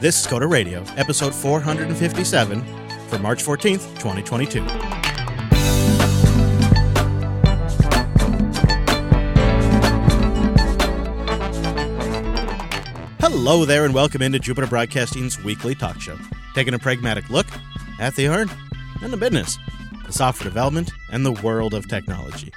This is Coder Radio, episode 457 for March 14th, 2022. Hello there, and welcome into Jupiter Broadcasting's weekly talk show, taking a pragmatic look at the art and the business, the software development, and the world of technology.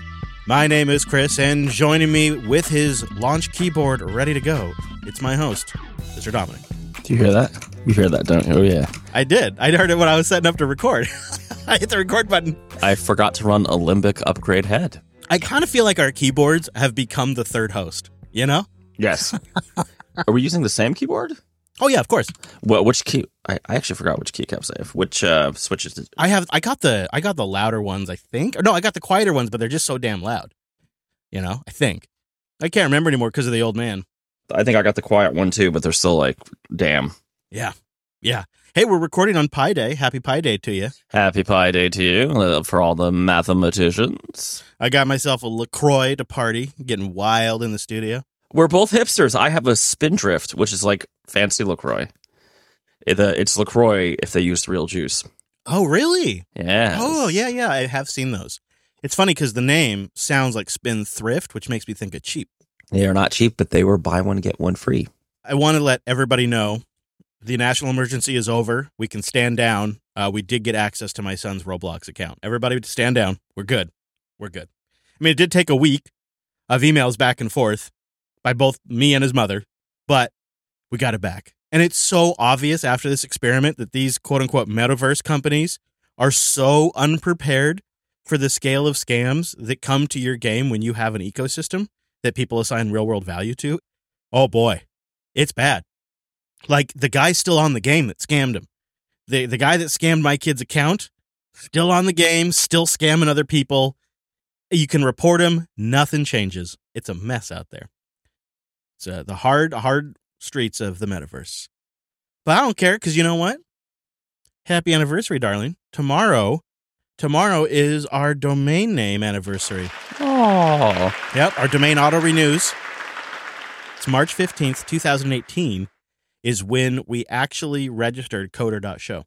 My name is Chris, and joining me with his launch keyboard ready to go, it's my host, Mr. Dominic. Do you hear that? You hear that, don't you? Oh, yeah. I did. I heard it when I was setting up to record. I hit the record button. I forgot to run Alembic upgrade head. I kind of feel like our keyboards have become the third host, you know? Yes. Are we using the same keyboard? Oh, yeah, of course. Well, which key? I, I actually forgot which keycaps I have. Which uh, switches? Did, I have I got the I got the louder ones, I think. Or no, I got the quieter ones, but they're just so damn loud. You know, I think. I can't remember anymore because of the old man. I think I got the quiet one too, but they're still like, damn. Yeah. Yeah. Hey, we're recording on Pi Day. Happy Pi Day to you. Happy Pi Day to you uh, for all the mathematicians. I got myself a LaCroix to party, getting wild in the studio. We're both hipsters. I have a Spindrift, which is like fancy LaCroix. It, uh, it's LaCroix if they used real juice. Oh, really? Yeah. Oh, yeah, yeah. I have seen those. It's funny because the name sounds like Spendthrift, which makes me think of cheap. They are not cheap, but they were buy one, get one free. I want to let everybody know the national emergency is over. We can stand down. Uh, we did get access to my son's Roblox account. Everybody stand down. We're good. We're good. I mean, it did take a week of emails back and forth by both me and his mother, but we got it back. And it's so obvious after this experiment that these quote unquote metaverse companies are so unprepared for the scale of scams that come to your game when you have an ecosystem that people assign real world value to. Oh boy, it's bad. Like the guy's still on the game that scammed him. The the guy that scammed my kid's account, still on the game, still scamming other people. You can report him, nothing changes. It's a mess out there. It's uh, the hard, hard streets of the metaverse. But I don't care because you know what? Happy anniversary, darling. Tomorrow, tomorrow is our domain name anniversary. Oh. Yep, our domain auto renews. It's March 15th, 2018 is when we actually registered coder.show.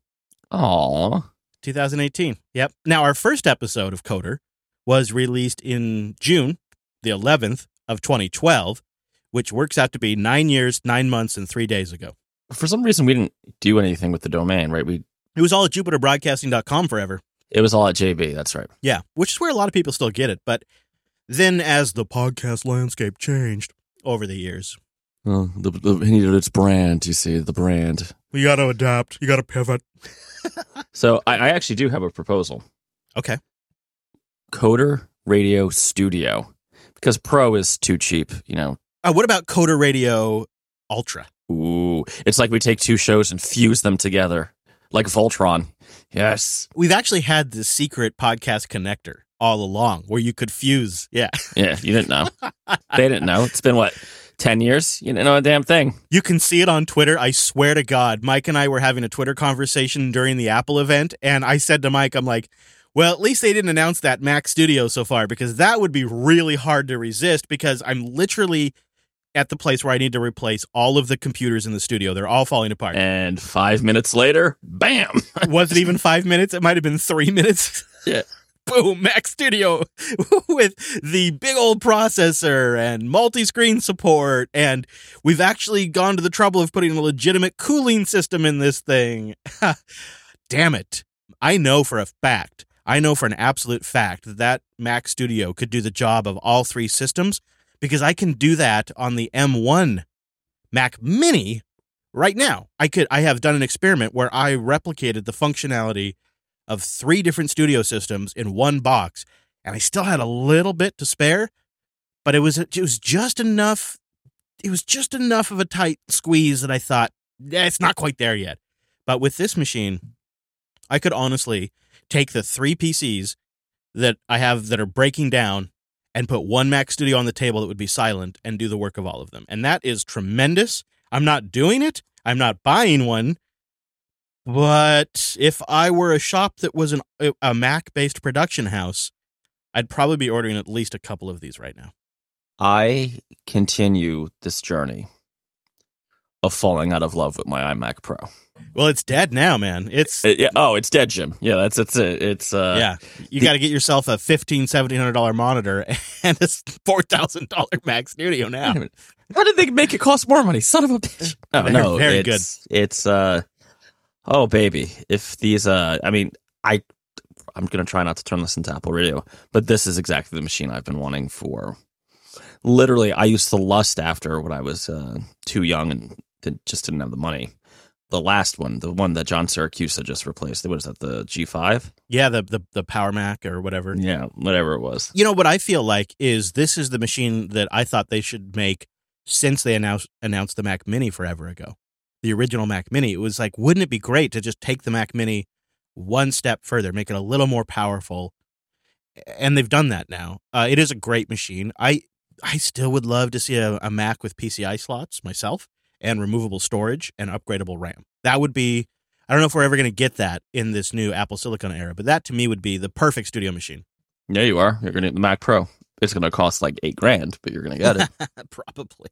Oh. 2018. Yep. Now our first episode of Coder was released in June, the 11th of 2012, which works out to be 9 years, 9 months and 3 days ago. For some reason, we didn't do anything with the domain, right? We It was all at jupiterbroadcasting.com forever. it was all at JB. That's right. Yeah, which is where a lot of people still get it, but then as the podcast landscape changed over the years, Well, the, the, it needed its brand. You see, the brand. you got to adapt, you got to pivot. So I, I actually do have a proposal. Okay. Coder Radio Studio, because Pro is too cheap. You know. Uh, what about Coder Radio Ultra? Ooh, it's like we take two shows and fuse them together, like Voltron. Yes. We've actually had the secret podcast connector all along where you could fuse. Yeah. Yeah. You didn't know. they didn't know. It's been what. 10 years? You didn't know a damn thing. You can see it on Twitter. I swear to God, Mike and I were having a Twitter conversation during the Apple event, and I said to Mike, I'm like, well, at least they didn't announce that Mac Studio so far because that would be really hard to resist because I'm literally at the place where I need to replace all of the computers in the studio. They're all falling apart. And five minutes later, bam. Was it even five minutes? It might have been three minutes. Yeah. Boom, Mac Studio with the big old processor and multi screen support. And we've actually gone to the trouble of putting a legitimate cooling system in this thing. Damn it. I know for a fact, I know for an absolute fact that that Mac Studio could do the job of all three systems because I can do that on the M1 Mac Mini right now. I could I have done an experiment where I replicated the functionality of three different studio systems in one box, and I still had a little bit to spare, but it was it was just enough. It was just enough of a tight squeeze that I thought yeah, it's not quite there yet. But with this machine, I could honestly take the three PCs that I have that are breaking down and put one Mac Studio on the table that would be silent and do the work of all of them. And that is tremendous. I'm not doing it. I'm not buying one. But if I were a shop that was an, a Mac based production house, I'd probably be ordering at least a couple of these right now. I continue this journey of falling out of love with my iMac Pro. Well, it's dead now, man. It's It- yeah, oh, it's dead, Jim. Yeah, that's that's it. It's uh, yeah. You got to get yourself a fifteen, seventeen hundred dollar monitor and a four thousand dollar Mac Studio now. How did they make it cost more money? Son of a bitch. No, Very- no, very it's, It's uh, oh baby. If these uh, I mean, I, I'm gonna try not to turn this into Apple Radio, but this is exactly the machine I've been wanting for. Literally, I used to lust after when I was uh, too young and did, just didn't have the money. The last one, the one that John Siracusa had just replaced, what is that? The G5? Yeah, the, the the Power Mac or whatever. Yeah, whatever it was. You know what I feel like is this is the machine that I thought they should make since they announced announced the Mac Mini forever ago. The original Mac Mini. It was like, wouldn't it be great to just take the Mac Mini one step further, make it a little more powerful? And they've done that now. Uh, it is a great machine. I I still would love to see a, a Mac with PCI slots myself and removable storage and upgradable RAM. That would be. I don't know if we're ever going to get that in this new Apple Silicon era, but that to me would be the perfect studio machine. Yeah, you are. You're gonna get the Mac Pro. It's gonna cost like eight grand, but you're gonna get it. Probably.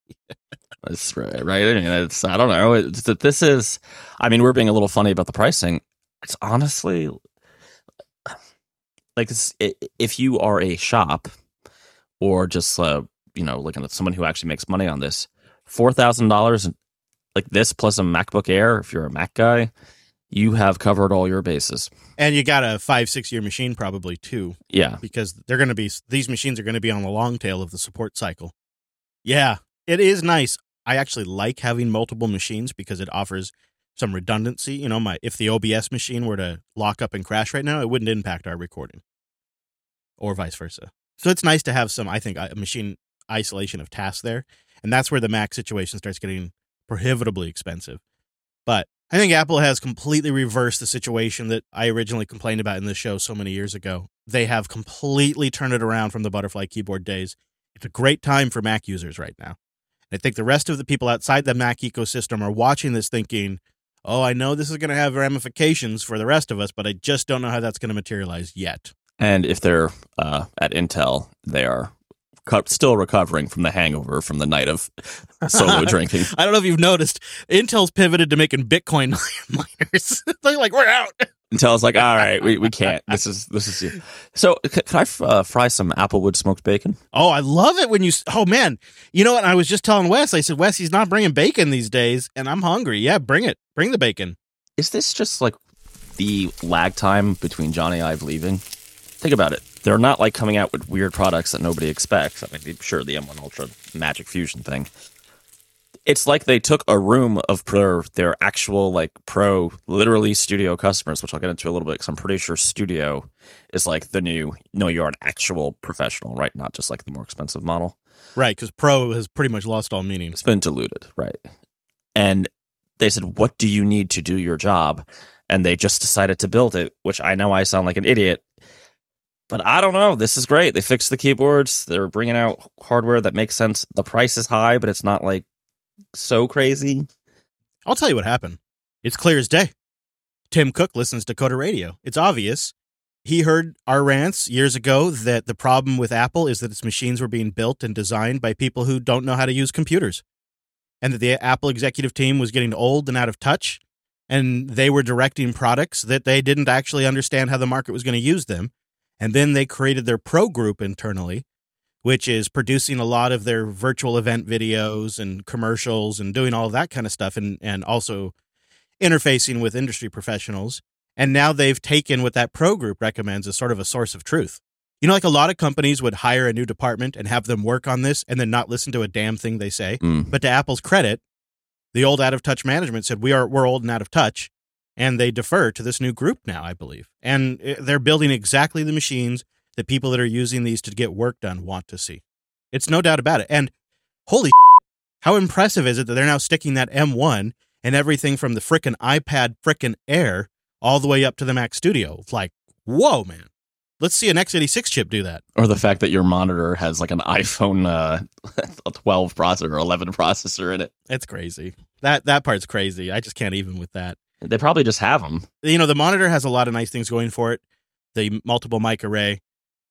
That's right, right? I mean, it's I don't know. It's this is. I mean, we're being a little funny about the pricing. It's honestly like this. i- If you are a shop or just uh, you know looking at someone who actually makes money on this, four thousand dollars like this plus a MacBook Air. If you're a Mac guy, you have covered all your bases. And you got a five, six year machine probably too, Yeah, because they're going to be, these machines are going to be on the long tail of the support cycle. Yeah, it is nice. I actually like having multiple machines because it offers some redundancy. You know, my if the OBS machine were to lock up and crash right now, it wouldn't impact our recording, or vice versa. So it's nice to have some, I think, uh, machine isolation of tasks there, and that's where the Mac situation starts getting prohibitively expensive. But I think Apple has completely reversed the situation that I originally complained about in this show so many years ago. They have completely turned it around from the butterfly keyboard days. It's a great time for Mac users right now. And I think the rest of the people outside the Mac ecosystem are watching this thinking, oh, I know this is going to have ramifications for the rest of us, but I just don't know how that's going to materialize yet. and if they're uh, at Intel, they are still recovering from the hangover from the night of solo drinking. I don't know if you've noticed, Intel's pivoted to making Bitcoin miners. They're like, we're out. Intel's like, all right, we, we can't. This is this is so. c- Can I f- uh, fry some applewood smoked bacon? Oh, I love it when you. Oh man, you know what? I was just telling Wes. I said, Wes, he's not bringing bacon these days, and I'm hungry. Yeah, bring it. Bring the bacon. Is this just like the lag time between Jony Ive leaving? Think about it. They're not like coming out with weird products that nobody expects. I mean, sure, the M1 Ultra Magic Fusion thing. It's like they took a room of pro, their actual like pro, literally studio customers, which I'll get into a little bit because I'm pretty sure studio is like the new. No, you're an actual professional, right? Not just like the more expensive model. Right, because pro has pretty much lost all meaning. It's been diluted, right? And they said, "What do you need to do your job?" And they just decided to build it, which I know I sound like an idiot, but I don't know. This is great. They fixed the keyboards. They're bringing out hardware that makes sense. The price is high, but it's not like so crazy. I'll tell you what happened. It's clear as day. Tim Cook listens to Coder Radio. It's obvious. He heard our rants years ago that the problem with Apple is that its machines were being built and designed by people who don't know how to use computers. And that the Apple executive team was getting old and out of touch. And they were directing products that they didn't actually understand how the market was going to use them. And then they created their pro group internally, which is producing a lot of their virtual event videos and commercials and doing all that kind of stuff and, and also interfacing with industry professionals. And now they've taken what that pro group recommends as sort of a source of truth. You know, like a lot of companies would hire a new department and have them work on this and then not listen to a damn thing they say. Mm. But to Apple's credit, the old out of touch management said we are we're old and out of touch, and they defer to this new group now, I believe. And uh, they're building exactly the machines that people that are using these to get work done want to see. It's no doubt about it. And holy, how impressive is it that they're now sticking that M1 and everything from the frickin' iPad frickin' Air all the way up to the Mac Studio? It's like, whoa, man. Let's see an x86 chip do that. Or the fact that your monitor has like an iPhone uh, 12 processor or 11 processor in it. It's crazy. That that part's crazy. I just can't even with that. They probably just have them. you know the monitor has a lot of nice things going for it the multiple mic array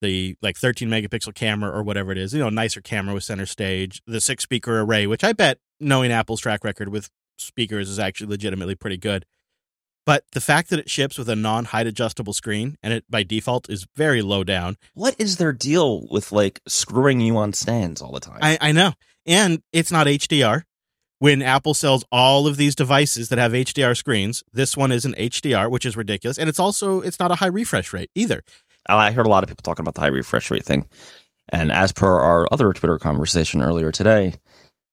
the like 13 megapixel camera or whatever it is you know nicer camera with center stage the six speaker array which i bet knowing apple's track record with speakers is actually legitimately pretty good. But the fact that it ships with a non height adjustable screen and it by default is very low down. What is their deal with like screwing you on stands all the time? I, I know. And it's not HDR. When Apple sells all of these devices that have HDR screens, this one isn't HDR, which is ridiculous. And it's also it's not a high refresh rate either. Oh, I heard a lot of people talking about the high refresh rate thing. And as per our other Twitter conversation earlier today,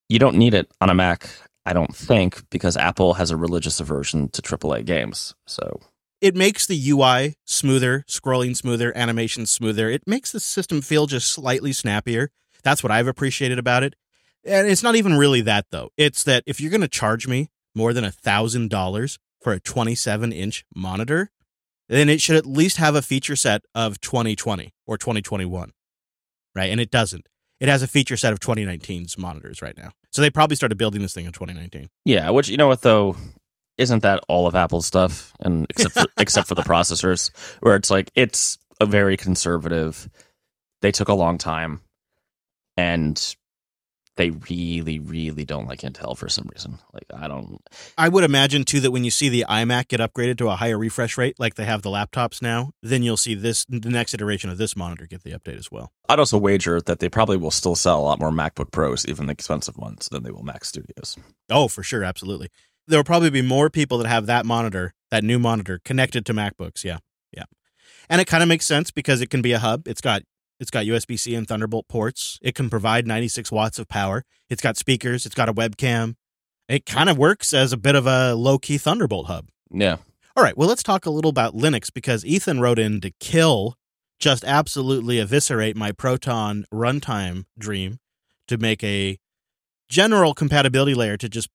you don't need it on a Mac I don't think, because Apple has a religious aversion to AAA games. So it makes the UI smoother, scrolling smoother, animation smoother. It makes the system feel just slightly snappier. That's what I've appreciated about it. And it's not even really that though. It's that if you're going to charge me more than a thousand dollars for a 27 inch monitor, then it should at least have a feature set of 2020 or 2021. Right. And it doesn't. It has a feature set of 2019's monitors right now. So they probably started building this thing in 2019. Yeah, which you know what though, isn't that all of Apple's stuff? And except for, except for the processors, where it's like it's a very conservative. They took a long time, and they really, really don't like Intel for some reason. Like I don't. I would imagine too that when you see the iMac get upgraded to a higher refresh rate, like they have the laptops now, then you'll see this the next iteration of this monitor get the update as well. I'd also wager that they probably will still sell a lot more MacBook Pros, even the expensive ones, than they will Mac Studios. Oh, for sure, absolutely. There will probably be more people that have that monitor, that new monitor, connected to MacBooks. Yeah, yeah, and it kind of makes sense because it can be a hub. It's got it's got USB C and Thunderbolt ports. It can provide 96 watts of power. It's got speakers. It's got a webcam. It kind of works as a bit of a low key Thunderbolt hub. Yeah. All right. Well, let's talk a little about Linux because Ethan wrote in to kill, just absolutely eviscerate my Proton runtime dream to make a general compatibility layer to just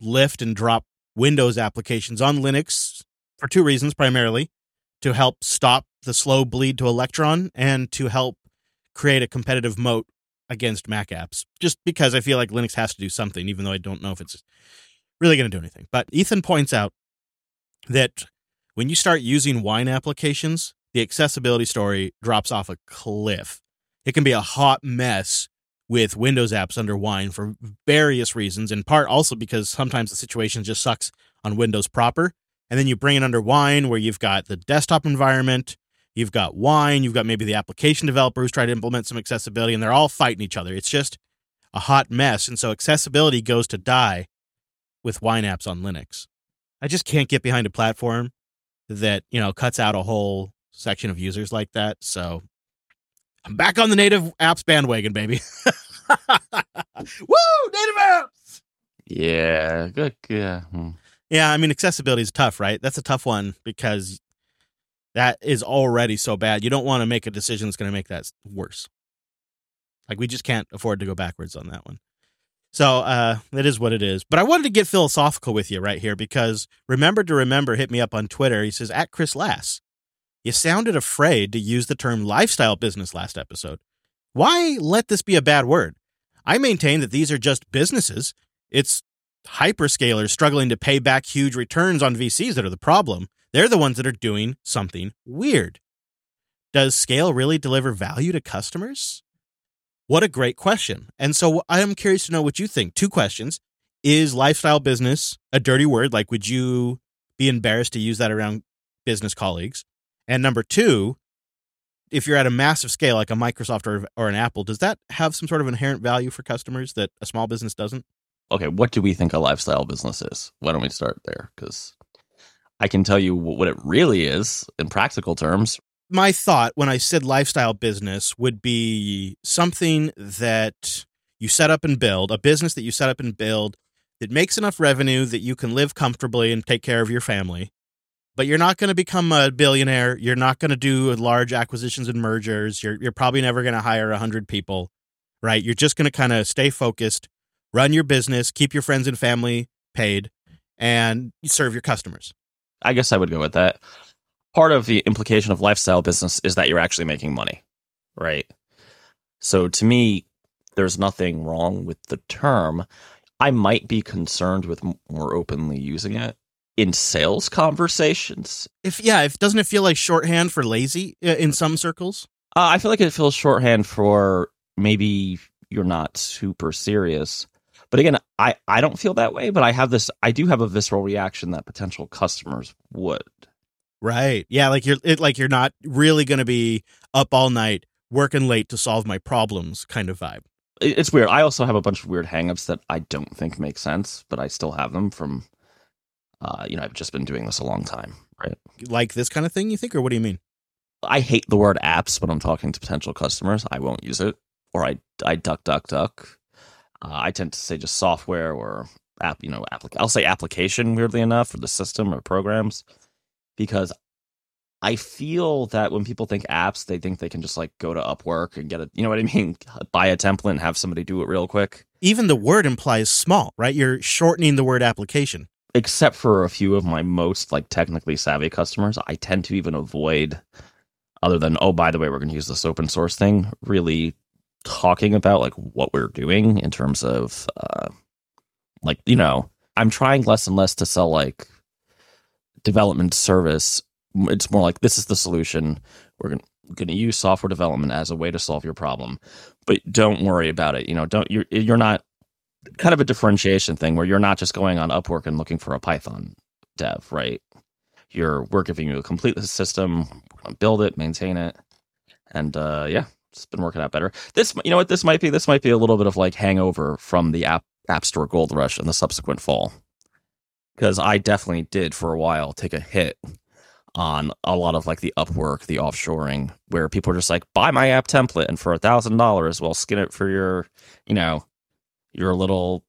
lift and drop Windows applications on Linux for two reasons primarily to help stop the slow bleed to Electron and to help create a competitive moat against Mac apps, just because I feel like Linux has to do something, even though I don't know if it's really going to do anything. But Ethan points out that when you start using wine applications, the accessibility story drops off a cliff. It can be a hot mess with Windows apps under Wine for various reasons, in part also because sometimes the situation just sucks on Windows proper. And then you bring it under Wine where you've got the desktop environment, You've got wine, you've got maybe the application developers try to implement some accessibility, and they're all fighting each other. It's just a hot mess. And so accessibility goes to die with wine apps on Linux. I just can't get behind a platform that, you know, cuts out a whole section of users like that. So I'm back on the native apps bandwagon, baby. Woo! Native apps! Yeah, good. Yeah. Hmm. Yeah, I mean, accessibility is tough, right? That's a tough one because that is already so bad. You don't want to make a decision that's going to make that worse. Like we just can't afford to go backwards on that one. So uh, it is what it is. But I wanted to get philosophical with you right here because remember to remember hit me up on Twitter. He says at Chris Lass. You sounded afraid to use the term lifestyle business last episode. Why let this be a bad word? I maintain that these are just businesses. It's hyperscalers struggling to pay back huge returns on VCs that are the problem. They're the ones that are doing something weird. Does scale really deliver value to customers? What a great question. And so I am curious to know what you think. Two questions. Is lifestyle business a dirty word? Like, would you be embarrassed to use that around business colleagues? And number two, if you're at a massive scale like a Microsoft or, or an Apple, does that have some sort of inherent value for customers that a small business doesn't? Okay, what do we think a lifestyle business is? Why don't we start there? Because I can tell you what it really is in practical terms. My thought when I said lifestyle business would be something that you set up and build, a business that you set up and build that makes enough revenue that you can live comfortably and take care of your family. But you're not going to become a billionaire. You're not going to do large acquisitions and mergers. You're, you're probably never going to hire 100 people, right? You're just going to kind of stay focused, run your business, keep your friends and family paid, and serve your customers. I guess I would go with that. Part of the implication of lifestyle business is that you're actually making money, right? So to me, there's nothing wrong with the term. I might be concerned with more openly using it in sales conversations. If yeah, if doesn't it feel like shorthand for lazy uh, in some circles? Uh, I feel like it feels shorthand for maybe you're not super serious. But again, I, I don't feel that way, but I have this I do have a visceral reaction that potential customers would. Right. Yeah, like you're it, like you're not really going to be up all night working late to solve my problems kind of vibe. It's weird. I also have a bunch of weird hangups that I don't think make sense, but I still have them from uh, you know, I've just been doing this a long time, right? Like this kind of thing, you think, or what do you mean? I hate the word apps when I'm talking to potential customers. I won't use it, or I I duck duck duck. Uh, I tend to say just software or app. You know, applic- I'll say application. Weirdly enough, or the system or programs, because I feel that when people think apps, they think they can just like go to Upwork and get it. You know what I mean? Buy a template and have somebody do it real quick. Even the word implies small, right? You're shortening the word application. except for a few of my most like technically savvy customers, I tend to even avoid other than oh by the way we're going to use this open source thing really talking about like what we're doing in terms of uh like you know I'm trying less and less to sell like development service. It's more like this is the solution. We're going to use software development as a way to solve your problem. But don't worry about it. You know don't you're you're not kind of a differentiation thing where you're not just going on Upwork and looking for a Python dev, right? You're we're giving you a complete system, build it, maintain it, and uh, yeah, it's been working out better. This, you know what, this might be this might be a little bit of like hangover from the app App Store Gold Rush and the subsequent fall, because I definitely did for a while take a hit on a lot of like the Upwork, the offshoring, where people are just like, buy my app template, and for a thousand dollars, well, skin it for your, you know, your little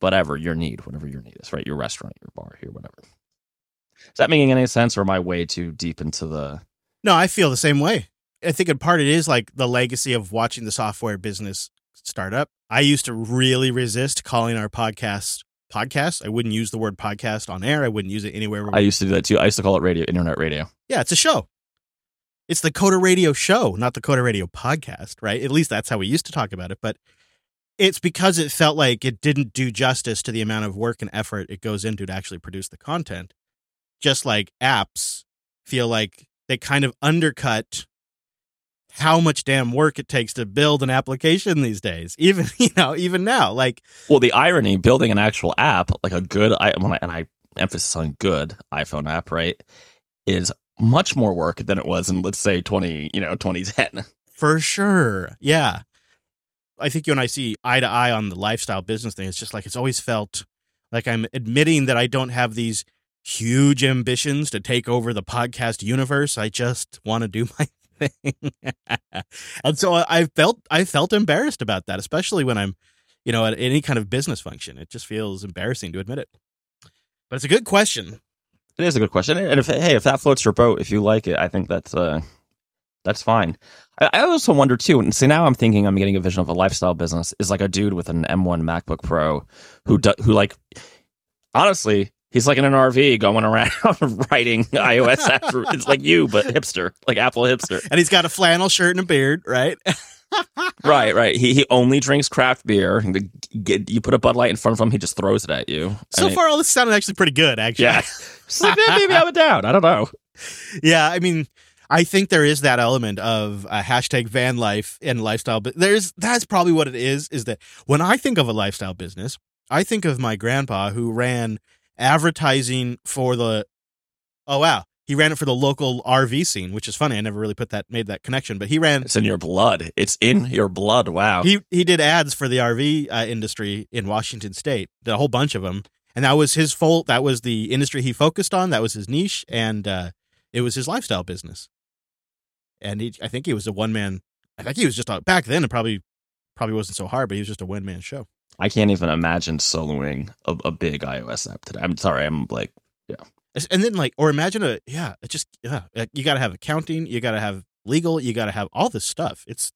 whatever your need, whatever your need is, right? Your restaurant, your bar, here, whatever. Is that making any sense, or am I way too deep into the? No, I feel the same way. I think in part it is like the legacy of watching the software business start up. I used to really resist calling our podcast podcast. I wouldn't use the word podcast on air. I wouldn't use it anywhere. I used to do that too. I used to call it radio, internet radio. yeah, it's a show. It's the Coder Radio show, not the Coder Radio podcast, right? At least that's how we used to talk about it. But it's because it felt like it didn't do justice to the amount of work and effort it goes into to actually produce the content. Just like apps feel like they kind of undercut how much damn work it takes to build an application these days. Even, you know, even now, like Well, the irony building an actual app, like a good, I and I emphasis on good iPhone app, right, is much more work than it was in let's say twenty, you know, twenty ten. For sure. Yeah. I think you and I see eye to eye on the lifestyle business thing. It's just like it's always felt like I'm admitting that I don't have these huge ambitions to take over the podcast universe. I just want to do my and so I felt I felt embarrassed about that, especially when I'm, you know, at any kind of business function. It just feels embarrassing to admit it. But it's a good question. It is a good question, and if hey, if that floats your boat, if you like it, I think that's uh, that's fine. I, I also wonder too, and see now I'm thinking I'm getting a vision of a lifestyle business is like a dude with an M1 MacBook Pro who do, who like honestly. He's like in an RV going around writing iOS apps. It's like you, but hipster, like Apple hipster. And he's got a flannel shirt and a beard, right? Right, right. He he only drinks craft beer. You put a Bud Light in front of him, he just throws it at you. So I mean, far, all this sounded actually pretty good, actually. yeah. So maybe I'm down. I don't know. yeah, I mean, I think there is that element of uh, hashtag van life and lifestyle, but there's that's probably what it is. Is that when I think of a lifestyle business, I think of my grandpa who ran advertising for the. Oh wow, he ran it for the local RV scene, which is funny. I never really put that made that connection, but he ran. It's in your blood. It's in your blood. Wow. He he did ads for the RV uh, industry in Washington State, a whole bunch of them, and that was his full. That was the industry he focused on. That was his niche, and uh, it was his lifestyle business. And he, I think he was a one man. I think he was just a, back then. It probably probably wasn't so hard, but he was just a one man show. I can't even imagine soloing a, a big iOS app today. I'm sorry. I'm like, yeah. And then like, or imagine a yeah, it just yeah, you got to have accounting, you got to have legal, you got to have all this stuff. It's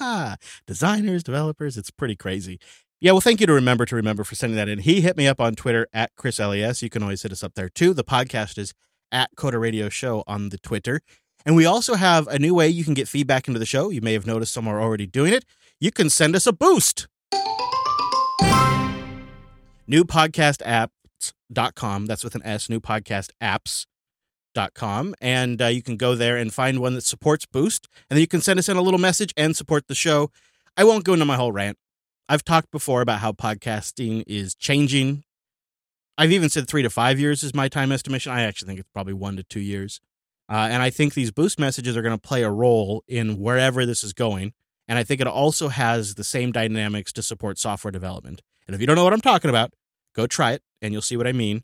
designers, developers. It's pretty crazy. Yeah, well, thank you to Remember to Remember for sending that in. He hit me up on Twitter at Chris Les. You can always hit us up there too. The podcast is at Coder Radio Show on the Twitter. And we also have a new way you can get feedback into the show. You may have noticed some are already doing it. You can send us a boost. New podcast apps.com. That's with an S, new podcast apps.com. And uh, you can go there and find one that supports Boost. And then you can send us in a little message and support the show. I won't go into my whole rant. I've talked before about how podcasting is changing. I've even said three to five years is my time estimation. I actually think it's probably one to two years. Uh, and I think these boost messages are going to play a role in wherever this is going. And I think it also has the same dynamics to support software development. And if you don't know what I'm talking about, go try it and you'll see what I mean.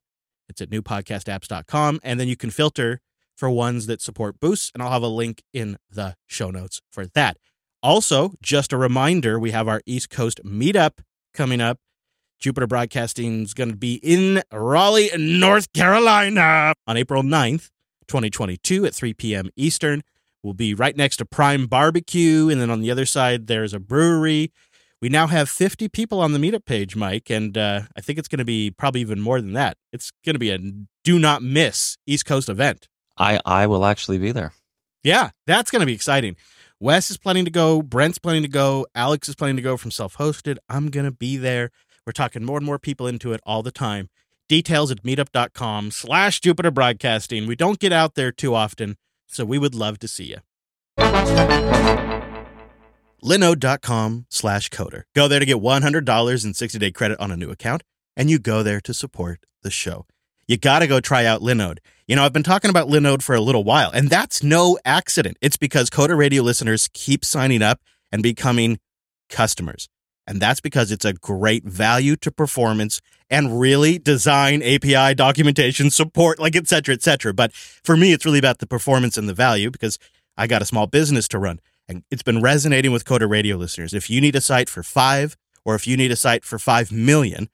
It's at newpodcastapps.com. And then you can filter for ones that support boosts. And I'll have a link in the show notes for that. Also, just a reminder we have our East Coast meetup coming up. Jupiter Broadcasting is going to be in Raleigh, North Carolina on April 9th, 2022 at 3 p.m. Eastern. We'll be right next to Prime Barbecue. And then on the other side, there's a brewery. We now have 50 people on the meetup page, Mike. And uh, I think it's going to be probably even more than that. It's going to be a do not miss East Coast event. I, I will actually be there. Yeah, that's going to be exciting. Wes is planning to go. Brent's planning to go. Alex is planning to go from self hosted. I'm going to be there. We're talking more and more people into it all the time. Details at meetup.com slash Jupiter Broadcasting. We don't get out there too often, so we would love to see you. Linode.com slash coder. Go there to get $100 in 60 day credit on a new account, and you go there to support the show. You got to go try out Linode. You know, I've been talking about Linode for a little while, and that's no accident. It's because Coder Radio listeners keep signing up and becoming customers. And that's because it's a great value to performance and really design API documentation support, like et cetera, et cetera. But for me, it's really about the performance and the value because I got a small business to run. And it's been resonating with Coder Radio listeners. If you need a site for five or if you need a site for five million,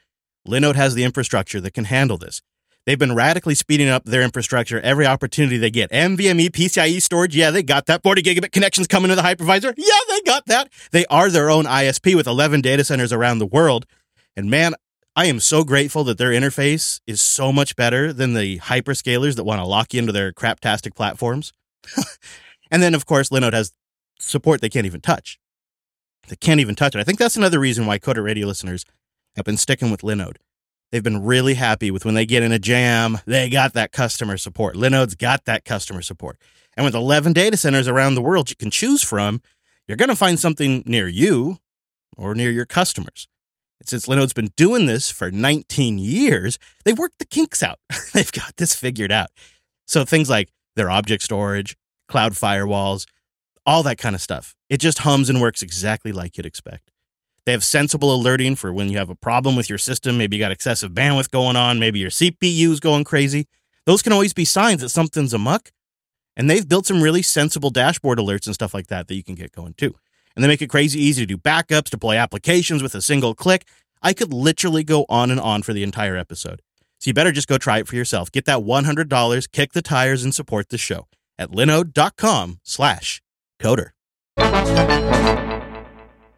Linode has the infrastructure that can handle this. They've been radically speeding up their infrastructure every opportunity they get. NVMe, PCIe storage, yeah, they got that. 40 gigabit connections coming to the hypervisor, yeah, they got that. They are their own ISP with 11 data centers around the world. And man, I am so grateful that their interface is so much better than the hyperscalers that want to lock you into their craptastic platforms. and then, of course, Linode has support they can't even touch. They can't even touch it. I think that's another reason why Coder Radio listeners have been sticking with Linode. They've been really happy with when they get in a jam, they got that customer support. Linode's got that customer support. And with 11 data centers around the world you can choose from, you're going to find something near you or near your customers. And since Linode's been doing this for 19 years, they've worked the kinks out. they've got this figured out. So things like their object storage, cloud firewalls, all that kind of stuff. It just hums and works exactly like you'd expect. They have sensible alerting for when you have a problem with your system. Maybe you got excessive bandwidth going on. Maybe your CPU is going crazy. Those can always be signs that something's amuck. And they've built some really sensible dashboard alerts and stuff like that that you can get going too. And they make it crazy easy to do backups, deploy applications with a single click. I could literally go on and on for the entire episode. So you better just go try it for yourself. Get that $100, kick the tires, and support the show at linode.com slash coder.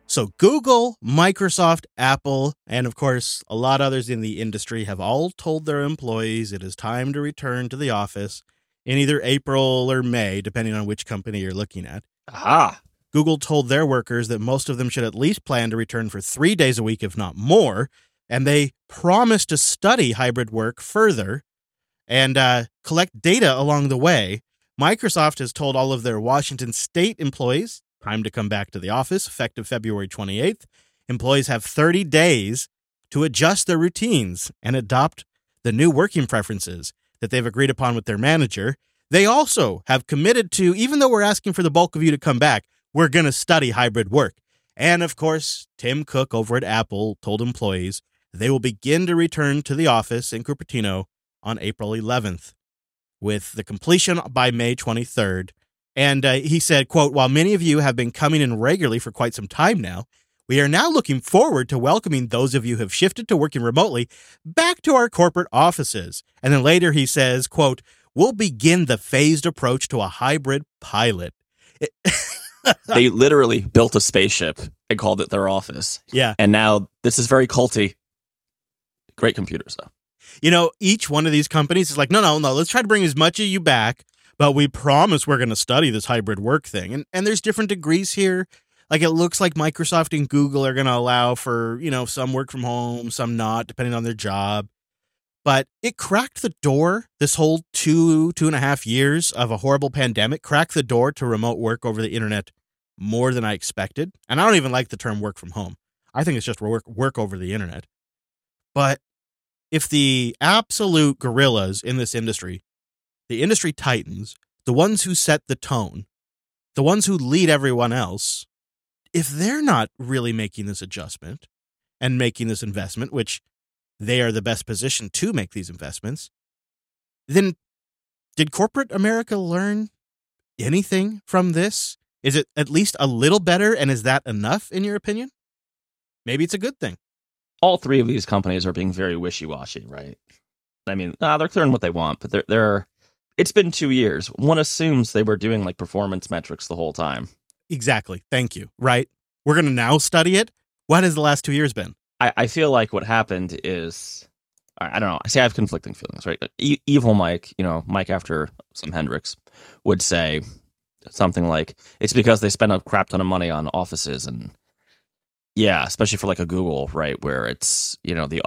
So Google, Microsoft, Apple, and of course a lot others in the industry have all told their employees it is time to return to the office in either April or May, depending on which company you're looking at. Aha. Google told their workers that most of them should at least plan to return for three days a week, if not more. And they promised to study hybrid work further and uh, collect data along the way. Microsoft has told all of their Washington state employees time to come back to the office, effective February 28th. Employees have 30 days to adjust their routines and adopt the new working preferences that they've agreed upon with their manager. They also have committed to, even though we're asking for the bulk of you to come back, we're going to study hybrid work. And of course, Tim Cook over at Apple told employees they will begin to return to the office in Cupertino on April 11th, with the completion by May 23rd. And uh, he said, quote, while many of you have been coming in regularly for quite some time now, we are now looking forward to welcoming those of you who have shifted to working remotely back to our corporate offices. And then later he says, quote, we'll begin the phased approach to a hybrid pilot. they literally built a spaceship and called it their office. Yeah. And now this is very culty. Great computers, though. You know, each one of these companies is like, no, no, no, let's try to bring as much of you back, but we promise we're going to study this hybrid work thing. And and there's different degrees here. Like it looks like Microsoft and Google are going to allow for, you know, some work from home, some not, depending on their job. But it cracked the door, this whole two, two and a half years of a horrible pandemic, cracked the door to remote work over the internet more than I expected. And I don't even like the term work from home. I think it's just work work over the internet. But if the absolute gorillas in this industry, the industry titans, the ones who set the tone, the ones who lead everyone else, if they're not really making this adjustment and making this investment, which they are the best position to make these investments, then did corporate America learn anything from this? Is it at least a little better? And is that enough, in your opinion? Maybe it's a good thing. All three of these companies are being very wishy washy, right? I mean, nah, they're clearing what they want, but they're, they're, it's been two years. One assumes they were doing like performance metrics the whole time. Exactly. Thank you. Right. We're going to now study it. What has the last two years been? I, I feel like what happened is I don't know. I say I have conflicting feelings, right? E- Evil Mike, you know, Mike after some Hendrick's would say something like, "It's because they spend a crap ton of money on offices and yeah, especially for like a Google, right? Where it's you know the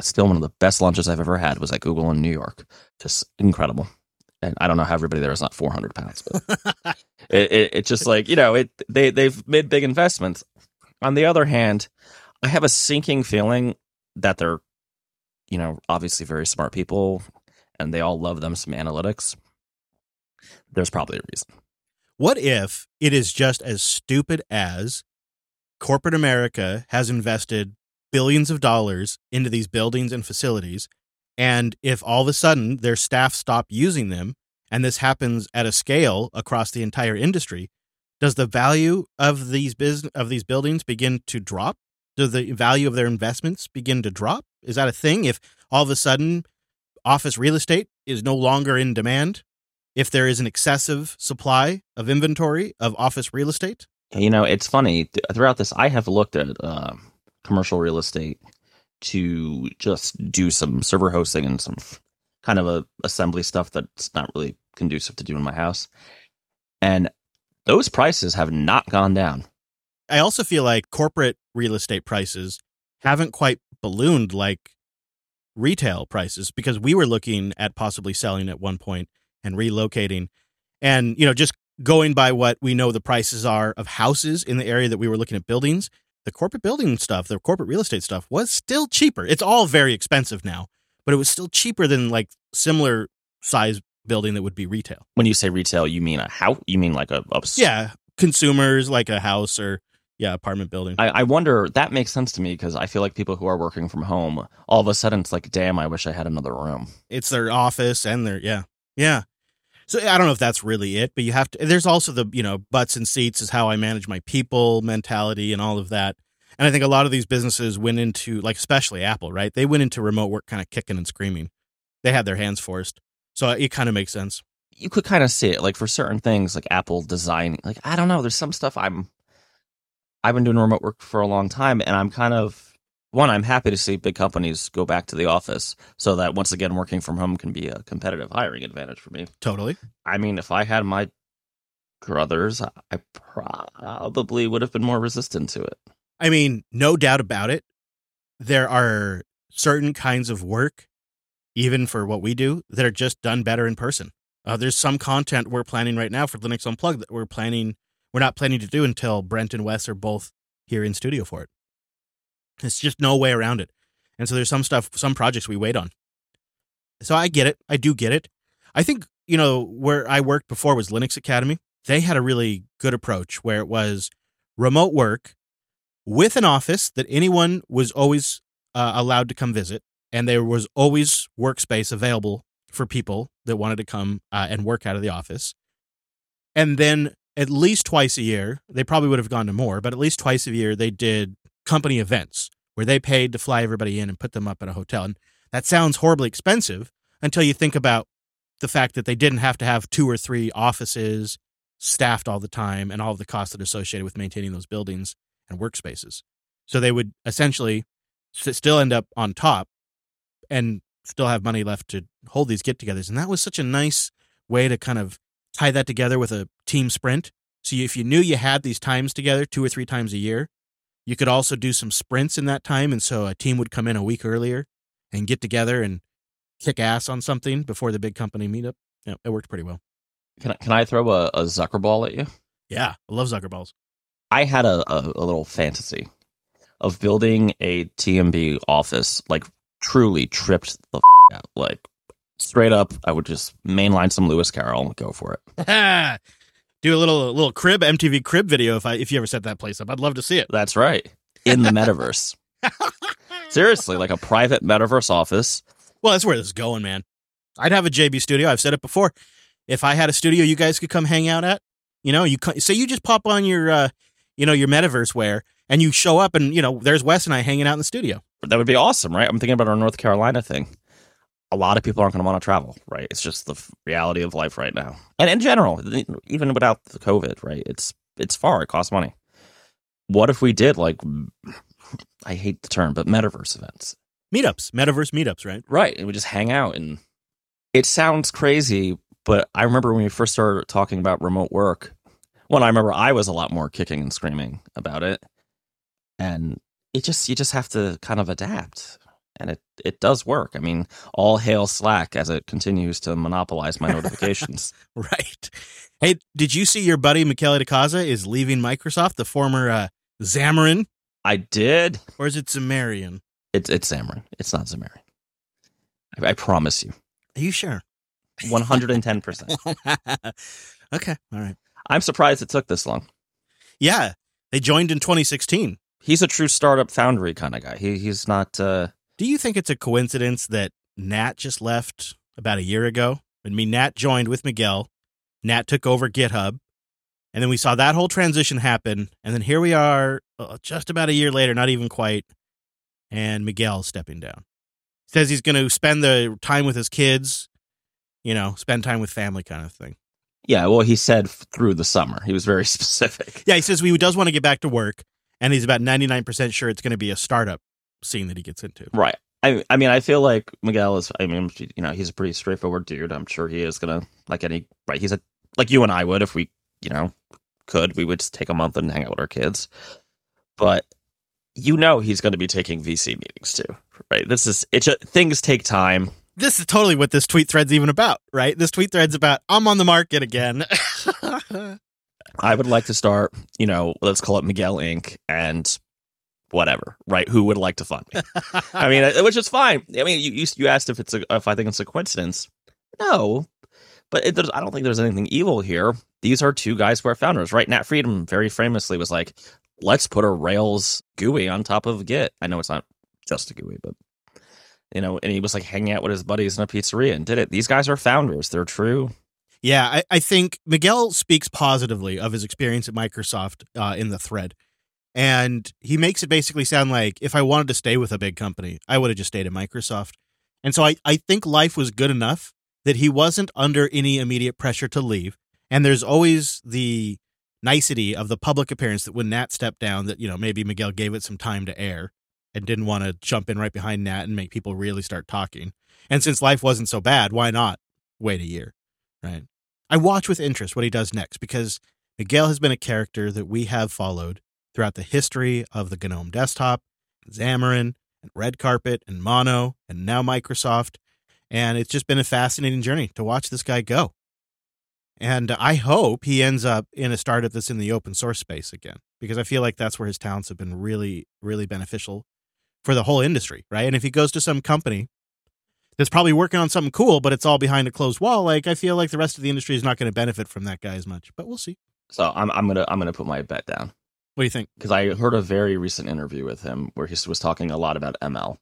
still one of the best lunches I've ever had was at Google in New York, just incredible. And I don't know how everybody there is not 400 pounds, but it, it, it's just like you know it they they've made big investments. On the other hand, I have a sinking feeling that they're you know, obviously very smart people and they all love them some analytics. There's probably a reason. What if it is just as stupid as corporate America has invested billions of dollars into these buildings and facilities? And if all of a sudden their staff stop using them, and this happens at a scale across the entire industry, does the value of these business of these buildings begin to drop? Does the value of their investments begin to drop? Is that a thing? If all of a sudden office real estate is no longer in demand, if there is an excessive supply of inventory of office real estate? You know, it's funny. Throughout this, I have looked at uh, commercial real estate to just do some server hosting and some kind of a assembly stuff that's not really conducive to do in my house. And those prices have not gone down. I also feel like corporate real estate prices haven't quite ballooned like retail prices because we were looking at possibly selling at one point and relocating and you know just going by what we know the prices are of houses in the area that we were looking at buildings the corporate building stuff the corporate real estate stuff was still cheaper. It's all very expensive now but it was still cheaper than like similar size building that would be retail. When you say retail you mean a house you mean like a, a yeah consumers like a house or yeah apartment building. I, I wonder that makes sense to me because i feel like people who are working from home all of a sudden it's like damn i wish i had another room. It's their office and their yeah yeah so i don't know if that's really it but you have to there's also the you know butts and seats is how i manage my people mentality and all of that. And i think a lot of these businesses went into like especially apple right? They went into remote work kind of kicking and screaming. They had their hands forced. So it kind of makes sense. You could kind of see it like for certain things like apple design like i don't know there's some stuff i'm I've been doing remote work for a long time, and I'm kind of one. I'm happy to see big companies go back to the office, so that once again, working from home can be a competitive hiring advantage for me. Totally. I mean, if I had my druthers, I probably would have been more resistant to it. I mean, no doubt about it. There are certain kinds of work, even for what we do, that are just done better in person. Uh, there's some content we're planning right now for Linux Unplugged that we're planning we're not planning to do until Brent and Wes are both here in studio for it. It's just no way around it. And so there's some stuff, some projects we wait on. So I get it. I do get it. I think, you know, where I worked before was Linux Academy. They had a really good approach where it was remote work with an office that anyone was always uh, allowed to come visit. And there was always workspace available for people that wanted to come uh, and work out of the office. And then at least twice a year, they probably would have gone to more, but at least twice a year, they did company events where they paid to fly everybody in and put them up at a hotel. And that sounds horribly expensive until you think about the fact that they didn't have to have two or three offices staffed all the time and all of the costs that are associated with maintaining those buildings and workspaces. So they would essentially still end up on top and still have money left to hold these get togethers. And that was such a nice way to kind of tie that together with a team sprint. So if you knew you had these times together two or three times a year, you could also do some sprints in that time. And so a team would come in a week earlier and get together and kick ass on something before the big company meetup. Yeah, it worked pretty well. Can I, can I throw a, a Zuckerball at you? Yeah, I love Zuckerballs. I had a, a, a little fantasy of building a TMB office, like truly tripped the f- out. Like straight up, I would just mainline some Lewis Carroll and go for it. Do a little little crib MTV crib video if I if you ever set that place up. I'd love to see it. That's right. In the metaverse. Seriously, like a private metaverse office. Well, that's where this is going, man. I'd have a JB studio. I've said it before. If I had a studio, you guys could come hang out at. You know, you say you just pop on your, uh, you know, your metaverse wear, and you show up, and you know, there's Wes and I hanging out in the studio. That would be awesome, right? I'm thinking about our North Carolina thing. A lot of people aren't going to want to travel, right? It's just the f- reality of life right now, and in general, even without the COVID, right? It's it's far. It costs money. What if we did like, I hate the term, but metaverse events, Meetups, metaverse meetups, right? right? And we just hang out, and it sounds crazy, but I remember when we first started talking about remote work. Well, I remember I was a lot more kicking and screaming about it, and it just you just have to kind of adapt and it it does work i mean all hail slack as it continues to monopolize my notifications Right. Hey, did you see your buddy Miguel de Icaza is leaving Microsoft, the former uh, Xamarin, i did or is it Zamarian? it's it's xamarin it's not xamarin I, I promise you Are you sure? 110% okay, all right. i'm surprised it took this long Yeah, they joined in 2016. he's a true startup foundry kind of guy he he's not uh Do you think it's a coincidence that Nat just left about a year ago? I mean, Nat joined with Miguel. Nat took over GitHub. And then we saw that whole transition happen. And then here we are uh, just about a year later, not even quite. And Miguel stepping down. Says he's going to spend the time with his kids, you know, spend time with family kind of thing. yeah well he said through the summer he was very specific Yeah, he says he does want to get back to work. And he's about 99% sure it's going to be a startup scene that he gets into. Right. I I mean I feel like Miguel is I mean you know he's a pretty straightforward dude. I'm sure he is gonna like any right. He's a like you and I would if we you know could we would just take a month and hang out with our kids. But you know he's going to be taking VC meetings too, right? This is it. Just, things take time. this is totally what this tweet thread's even about, right? This tweet thread's about I'm on the market again. I would like to start, you know, let's call it Miguel Inc. and whatever, right? Who would like to fund me? I mean, which is fine. I mean, you you, asked if it's a, if I think it's a coincidence. No, but it, there's, I don't think there's anything evil here. These are two guys who are founders, right? Nat Friedman very famously was like, "Let's put a Rails GUI on top of Git." I know it's not just a GUI, but you know, and he was like hanging out with his buddies in a pizzeria and did it. These guys are founders. They're true. yeah, I, I think Miguel speaks positively of his experience at Microsoft uh, in the thread. And he makes it basically sound like if I wanted to stay with a big company, I would have just stayed at Microsoft. And so I, I think life was good enough that he wasn't under any immediate pressure to leave. And there's always the nicety of the public appearance that when Nat stepped down, that, you know, maybe Miguel gave it some time to air and didn't want to jump in right behind Nat and make people really start talking. And since life wasn't so bad, why not wait a year? Right. I watch with interest what he does next because Miguel has been a character that we have followed throughout the history of the GNOME desktop, Xamarin, and Red Carpet, and Mono, and now Microsoft. And it's just been a fascinating journey to watch this guy go. And I hope he ends up in a startup that's in the open source space again, because I feel like that's where his talents have been really, really beneficial for the whole industry, right? And if he goes to some company that's probably working on something cool, but it's all behind a closed wall, like I feel like the rest of the industry is not going to benefit from that guy as much. But we'll see. So I'm I'm gonna I'm gonna put my bet down. What do you think? because I heard a very recent interview with him where he was talking a lot about ML.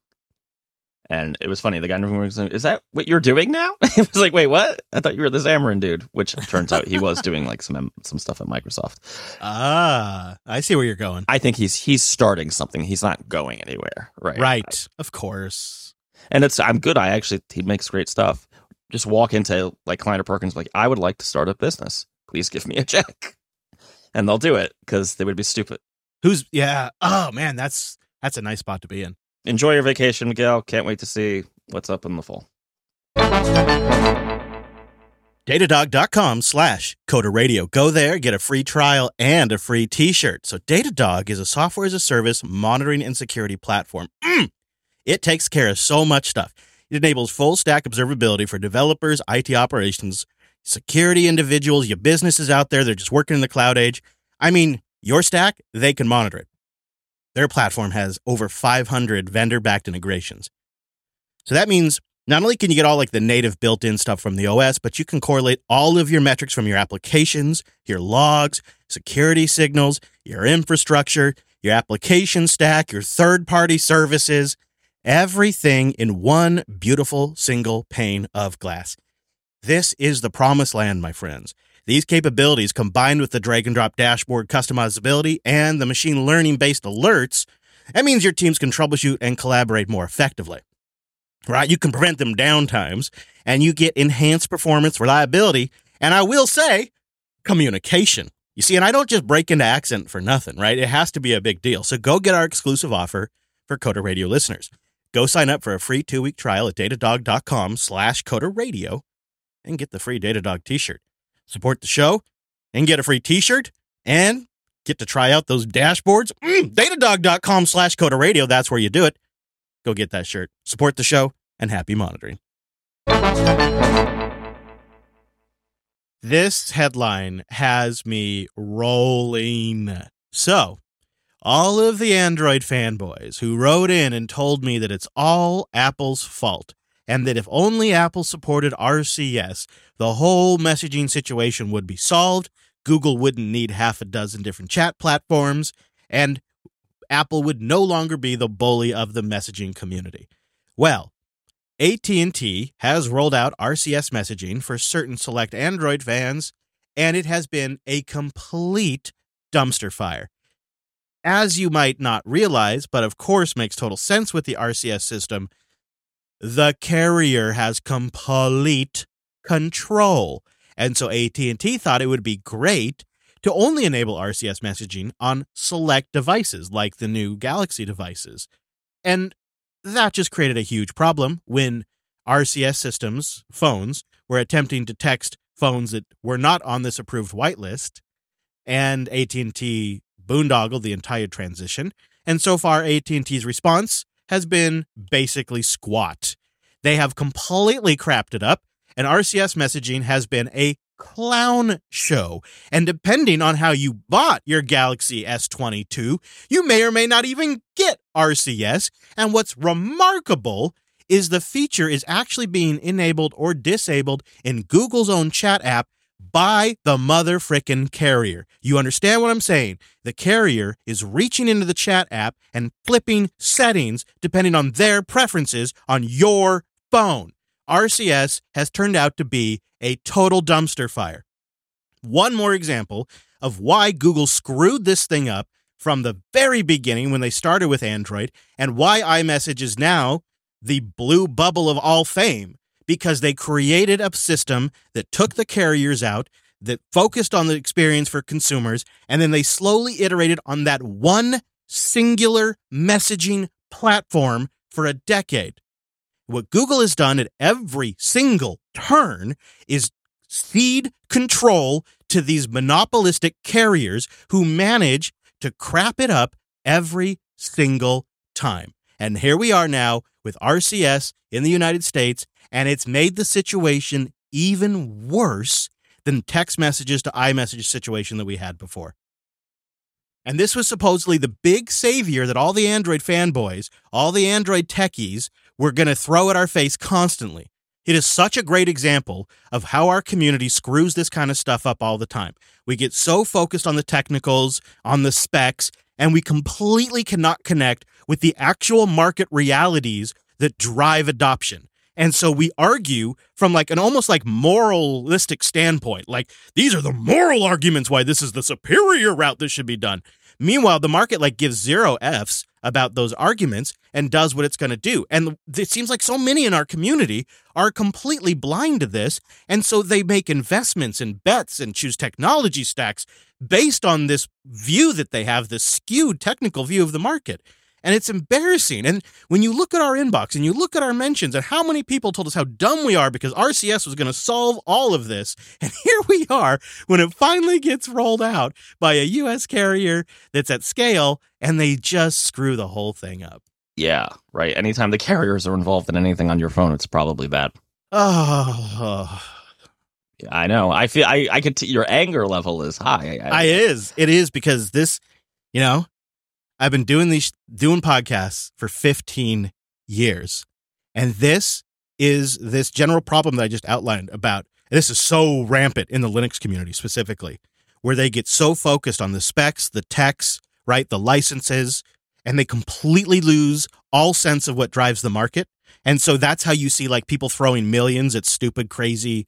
And it was funny. The guy in the room was like, Is that what you're doing now? it was like, Wait, what? I thought you were the Xamarin dude, which turns out he was doing like some some stuff at Microsoft. Ah, I see where you're going. I think he's he's starting something. He's not going anywhere, right? Right. Of course. And it's I'm good. I actually he makes great stuff. Just walk into like Kleiner Perkins, like I would like to start a business. Please give me a check, and they'll do it because they would be stupid. Who's yeah. Oh man, that's that's a nice spot to be in. Enjoy your vacation, Miguel. Can't wait to see what's up in the fall. Datadog.com slash Coder Radio. Go there, get a free trial and a free t-shirt. So Datadog is a software as a service monitoring and security platform. Mm! It takes care of so much stuff. It enables full stack observability for developers, IT operations, security individuals, your businesses out there. They're just working in the cloud age. I mean, your stack, they can monitor it. Their platform has over 500 vendor backed integrations. So that means not only can you get all like the native built in stuff from the OS, but you can correlate all of your metrics from your applications, your logs, security signals, your infrastructure, your application stack, your third party services, everything in one beautiful single pane of glass. This is the promised land, my friends. These capabilities, combined with the drag and drop dashboard customizability and the machine learning based alerts, that means your teams can troubleshoot and collaborate more effectively right? You can prevent them downtimes and you get enhanced performance, reliability, and I will say communication. You see, and I don't just break into accent for nothing, right? It has to be a big deal. So go get our exclusive offer for Coder Radio listeners. Go sign up for a free two-week trial at datadog.com slash coder radio and get the free Datadog t-shirt. Support the show and get a free t-shirt and get to try out those dashboards. Mm, datadog.com slash coder radio. That's where you do it go get that shirt. Support the show and happy monitoring. This headline has me rolling. So, all of the Android fanboys who wrote in and told me that it's all Apple's fault and that if only Apple supported RCS, the whole messaging situation would be solved. Google wouldn't need half a dozen different chat platforms, and Apple would no longer be the bully of the messaging community. Well, AT&T has rolled out RCS messaging for certain select Android fans, and it has been a complete dumpster fire. As you might not realize, but of course makes total sense with the RCS system, the carrier has complete control. And so AT&T thought it would be great to only enable RCS messaging on select devices like the new Galaxy devices. And that just created a huge problem when RCS systems, phones, were attempting to text phones that were not on this approved whitelist, and AT&T boondoggled the entire transition. And so far AT&T's response has been basically squat. They have completely crapped it up, and RCS messaging has been a clown show. And depending on how you bought your Galaxy S22, you may or may not even get RCS. And what's remarkable is the feature is actually being enabled or disabled in Google's own chat app by the mother frickin' carrier. You understand what I'm saying? The carrier is reaching into the chat app and flipping settings depending on their preferences on your phone. RCS has turned out to be a total dumpster fire. One more example of why Google screwed this thing up from the very beginning when they started with Android and why iMessage is now the blue bubble of all fame because they created a system that took the carriers out, that focused on the experience for consumers, and then they slowly iterated on that one singular messaging platform for a decade. What Google has done at every single turn is cede control to these monopolistic carriers who manage to crap it up every single time. And here we are now with RCS in the United States, and it's made the situation even worse than text messages to iMessage situation that we had before. And this was supposedly the big savior that all the Android fanboys, all the Android techies were going to throw at our face constantly. It is such a great example of how our community screws this kind of stuff up all the time. We get so focused on the technicals, on the specs, and we completely cannot connect with the actual market realities that drive adoption. And so we argue from like an almost like moralistic standpoint. Like these are the moral arguments why this is the superior route that should be done. Meanwhile, the market like gives zero Fs about those arguments and does what it's going to do. And it seems like so many in our community are completely blind to this. And so they make investments and bets and choose technology stacks based on this view that they have, this skewed technical view of the market. And it's embarrassing. And when you look at our inbox and you look at our mentions and how many people told us how dumb we are because RCS was going to solve all of this. And here we are when it finally gets rolled out by a US carrier that's at scale and they just screw the whole thing up. Yeah, right. Anytime the carriers are involved in anything on your phone, it's probably bad. Oh. Yeah, I know. I feel I I could t- your anger level is high. I, I is. It is because this, you know, I've been doing these doing podcasts for 15 years. And this is this general problem that I just outlined about this is so rampant in the Linux community specifically, where they get so focused on the specs, the techs, right, the licenses, and they completely lose all sense of what drives the market. And so that's how you see like people throwing millions at stupid, crazy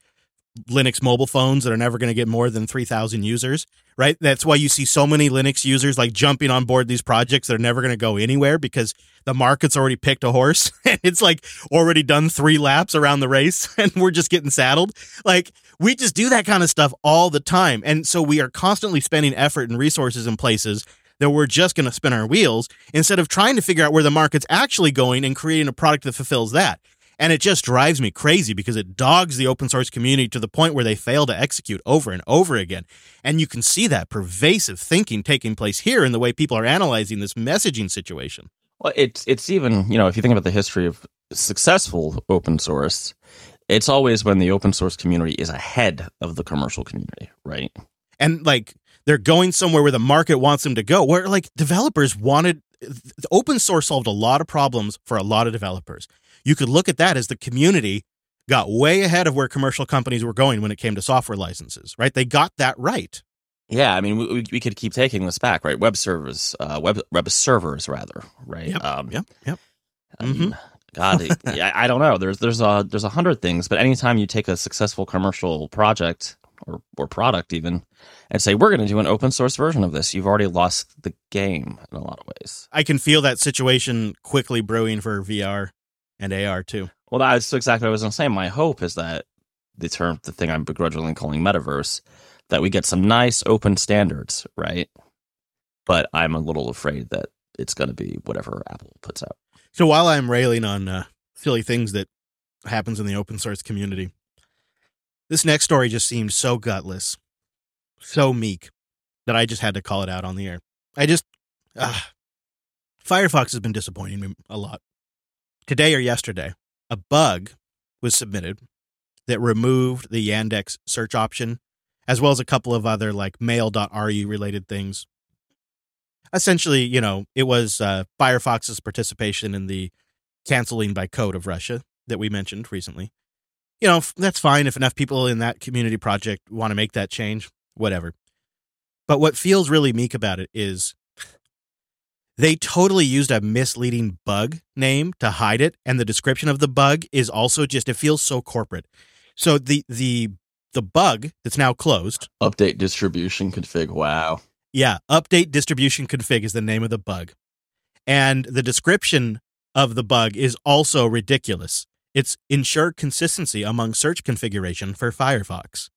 Linux mobile phones that are never going to get more than 3,000 users, right? That's why you see so many Linux users like jumping on board these projects that are never going to go anywhere because the market's already picked a horse and it's like already done three laps around the race and we're just getting saddled. Like we just do that kind of stuff all the time. And so we are constantly spending effort and resources in places that we're just going to spin our wheels instead of trying to figure out where the market's actually going and creating a product that fulfills that. And it just drives me crazy because it dogs the open source community to the point where they fail to execute over and over again. And you can see that pervasive thinking taking place here in the way people are analyzing this messaging situation. Well, it's it's even you know if you think about the history of successful open source, it's always when the open source community is ahead of the commercial community, right? And like they're going somewhere where the market wants them to go. Where like developers wanted open source solved a lot of problems for a lot of developers. You could look at that as the community got way ahead of where commercial companies were going when it came to software licenses, right? They got that right. Yeah, I mean, we, we could keep taking this back, right? Web servers, uh, web web servers, rather, right? Yep, um, yep, yep. mm-hmm. God, I, I don't know. There's there's a there's a hundred things, but anytime you take a successful commercial project or or product even and say we're going to do an open source version of this, you've already lost the game in a lot of ways. I can feel that situation quickly brewing for VR and AR too. Well, that's exactly what I was going to say. My hope is that the term, the thing I'm begrudgingly calling metaverse, that we get some nice open standards, right? But I'm a little afraid that it's going to be whatever Apple puts out. So while I'm railing on uh, silly things that happens in the open source community, this next story just seemed so gutless, so meek that I just had to call it out on the air. I just, uh, Firefox has been disappointing me a lot today or yesterday, a bug was submitted that removed the Yandex search option, as well as a couple of other like mail.ru related things. Essentially, you know, it was uh, Firefox's participation in the canceling by code of Russia that we mentioned recently. You know, that's fine if enough people in that community project want to make that change, whatever. But what feels really meek about it is they totally used a misleading bug name to hide it and the description of the bug is also just it feels so corporate. So the the the bug that's now closed update distribution config wow. Yeah update distribution config is the name of the bug. And the description of the bug is also ridiculous. It's ensure consistency among search configuration for firefox.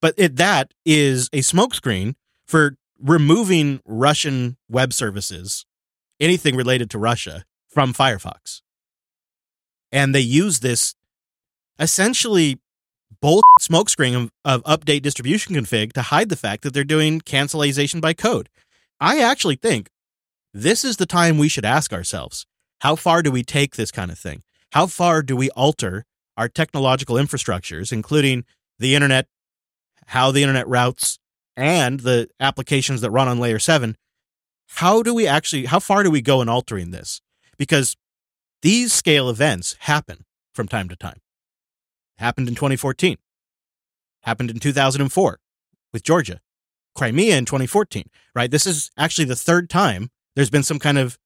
But it, that is a smokescreen for removing Russian web services, anything related to Russia, from Firefox. And they use this essentially both smokescreen of, of update distribution config to hide the fact that they're doing cancelization by code. I actually think this is the time we should ask ourselves how far do we take this kind of thing? How far do we alter our technological infrastructures, including the internet, how the internet routes, and the applications that run on layer 7 how do we actually how far do we go in altering this? Because these scale events happen from time to time. Happened in 2014 happened in 2004 with georgia. Crimea in 2014 right? This is actually the third time there's been some kind of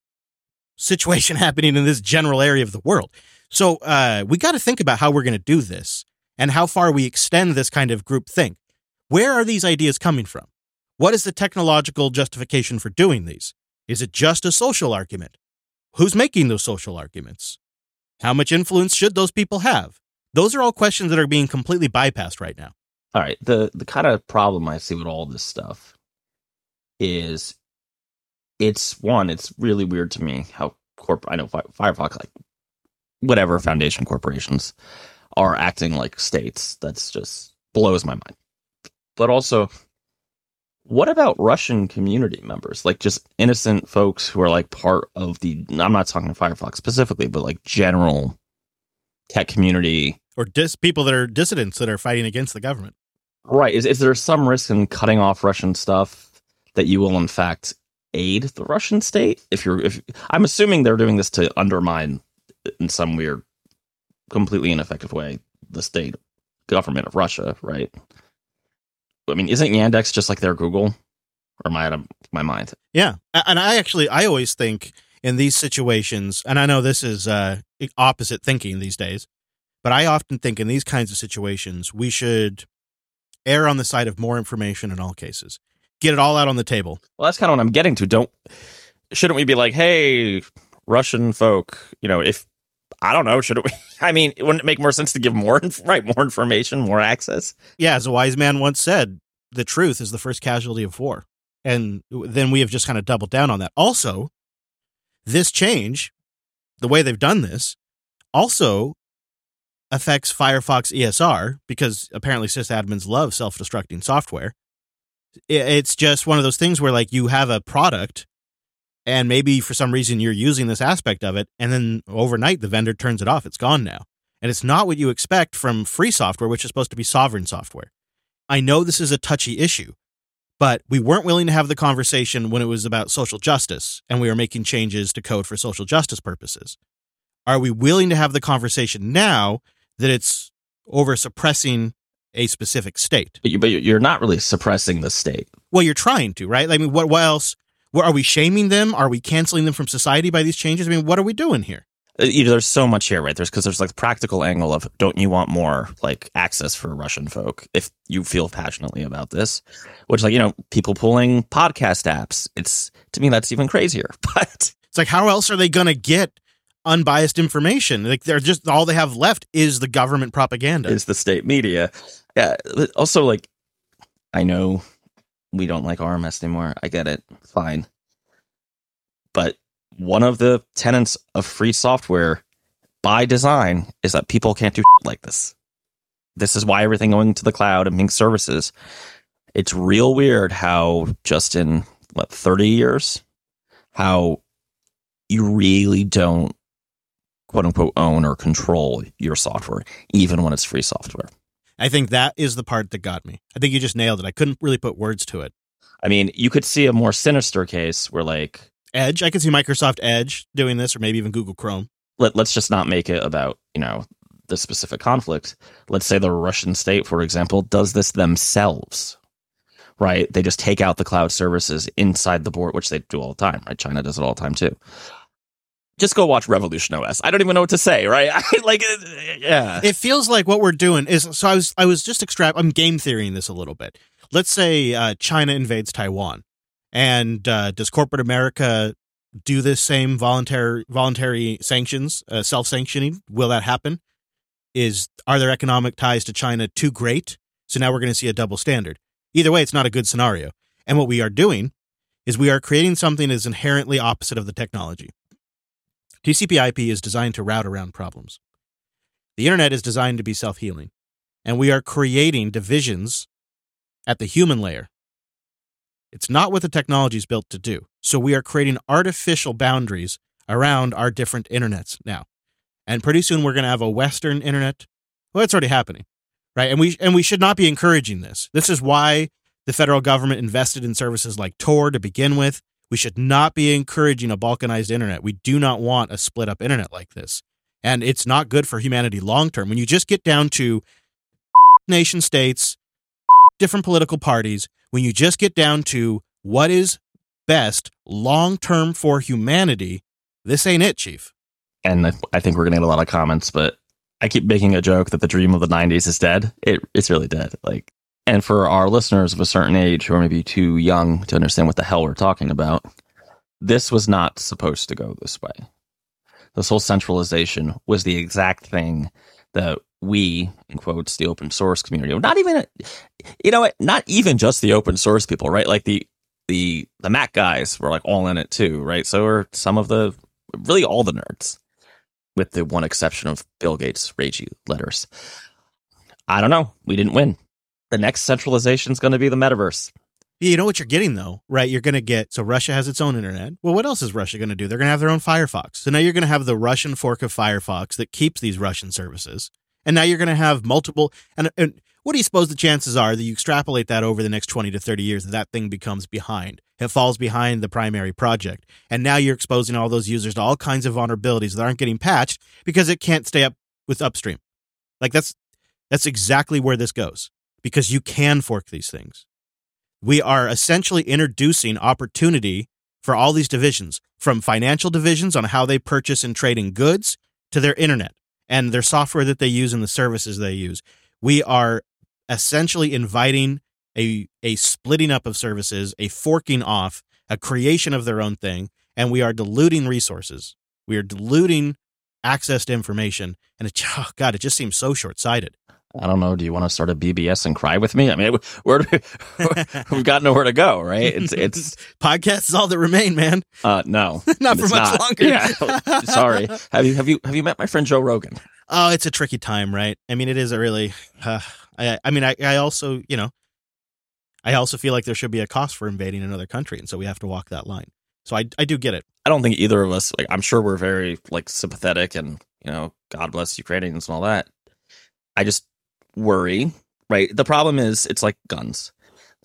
situation happening in this general area of the world. So uh, we got to think about how we're going to do this and how far we extend this kind of group think where are these ideas coming from? What is the technological justification for doing these? Is it just a social argument? Who's making those social arguments? How much influence should those people have? Those are all questions that are being completely bypassed right now. All right. The the kind of problem I see with all this stuff is it's one, it's really weird to me how corp I know Firefox like whatever foundation corporations are acting like states. That's just blows my mind but also what about Russian community members? Like just innocent folks who are like part of the I'm not talking Firefox specifically, but like general tech community or dis people that are dissidents that are fighting against the government. Right. Is is there some risk in cutting off Russian stuff that you will in fact aid the Russian state. If you're, if I'm assuming they're doing this to undermine in some weird, completely ineffective way the state government of Russia, right? I mean, isn't Yandex just like their Google? Or am I out of my mind? Yeah, and I actually I always think in these situations, and I know this is uh, opposite thinking these days, but I often think in these kinds of situations we should err on the side of more information in all cases. Get it all out on the table. Well, that's kind of what I'm getting to. Don't shouldn't we be like, hey, Russian folk, you know, if I don't know, should it? I mean, wouldn't it make more sense to give more, right, more information, more access? Yeah, as a wise man once said, the truth is the first casualty of war, and then we have just kind of doubled down on that. Also, this change, the way they've done this, also affects Firefox ESR because apparently sysadmins love self-destructing software. It's just one of those things where like you have a product and maybe for some reason you're using this aspect of it and then overnight the vendor turns it off. It's gone now. And it's not what you expect from free software which is supposed to be sovereign software. I know this is a touchy issue but we weren't willing to have the conversation when it was about social justice and we were making changes to code for social justice purposes. Are we willing to have the conversation now that it's over suppressing a specific state? But, you, but you're not really suppressing the state. Well you're trying to right? I mean what, what else what, are we shaming them? Are we canceling them from society by these changes? I mean, what are we doing here? Uh, you know, there's so much here, right? There's because there's like the practical angle of don't you want more like access for Russian folk if you feel passionately about this, which like you know people pulling podcast apps. It's to me that's even crazier. But it's like how else are they going to get unbiased information? Like they're just all they have left is the government propaganda, is the state media. Yeah. Also, like I know we don't like RMS anymore. I get it. Fine. But one of the tenets of free software by design is that people can't do like this. This is why everything going to the cloud and being services. It's real weird how just in what 30 years how you really don't quote unquote own or control your software even when it's free software. I think that is the part that got me. I think you just nailed it. I couldn't really put words to it. I mean, you could see a more sinister case where like Edge, I could see Microsoft Edge doing this or maybe even Google Chrome. Let, let's just not make it about, you know, the specific conflict. Let's say the Russian state, for example, does this themselves. Right? They just take out the cloud services inside the board, which they do all the time, right? China does it all the time too just go watch Revolution OS. I don't even know what to say, right? like, uh, yeah. It feels like what we're doing is so. I was I was just extract. I'm game theorying this a little bit. Let's say uh, China invades Taiwan, and uh, does corporate America do this same voluntary voluntary sanctions, uh, self sanctioning? Will that happen? Is are their economic ties to China too great? So now we're going to see a double standard. Either way, it's not a good scenario. And what we are doing is we are creating something that is inherently opposite of the technology. TCP IP is designed to route around problems. The internet is designed to be self healing, and we are creating divisions at the human layer. It's not what the technology is built to do. So we are creating artificial boundaries around our different internets now. And pretty soon we're going to have a Western internet. Well, it's already happening, right? And we and we should not be encouraging this. This is why the federal government invested in services like Tor to begin with. We should not be encouraging a balkanized internet. We do not want a split up internet like this. And it's not good for humanity long term. When you just get down to nation states, different political parties, when you just get down to what is best long term for humanity, this ain't it, Chief. And I think we're going to get a lot of comments, but I keep making a joke that the dream of the 90s is dead. It, it's really dead. Like, and for our listeners of a certain age who are maybe too young to understand what the hell we're talking about, this was not supposed to go this way. This whole centralization was the exact thing that we, in quotes, the open source community, not even, you know, not even just the open source people, right? Like the the the Mac guys were like all in it too, right? So are some of the really all the nerds, with the one exception of Bill Gates' ragey letters. I don't know. We didn't win the next centralization is going to be the metaverse. You know what you're getting though, right? You're going to get so Russia has its own internet. Well, what else is Russia going to do? They're going to have their own Firefox. So now you're going to have the Russian fork of Firefox that keeps these Russian services. And now you're going to have multiple and, and what do you suppose the chances are that you extrapolate that over the next 20 to 30 years that that thing becomes behind? it falls behind the primary project. And now you're exposing all those users to all kinds of vulnerabilities that aren't getting patched because it can't stay up with upstream. Like that's that's exactly where this goes because you can fork these things. We are essentially introducing opportunity for all these divisions, from financial divisions on how they purchase and trade in goods to their internet and their software that they use and the services they use. We are essentially inviting a a splitting up of services, a forking off, a creation of their own thing, and we are diluting resources. We are diluting access to information, and it, oh God, it just seems so short sighted. I don't know. Do you want to start a BBS and cry with me? I mean, where we, we've got nowhere to go, right? It's it's podcast is all that remain, man. Uh, no, not for much not. longer. Yeah, sorry. Have you have you have you met my friend Joe Rogan? Oh, it's a tricky time, right? I mean, it is a really. Uh, I I mean, I I also you know, I also feel like there should be a cost for invading another country, and so we have to walk that line. So I I do get it. I don't think either of us. Like, I'm sure we're very like sympathetic, and you know, God bless Ukrainians and all that. I just worry, right? The problem is it's like guns.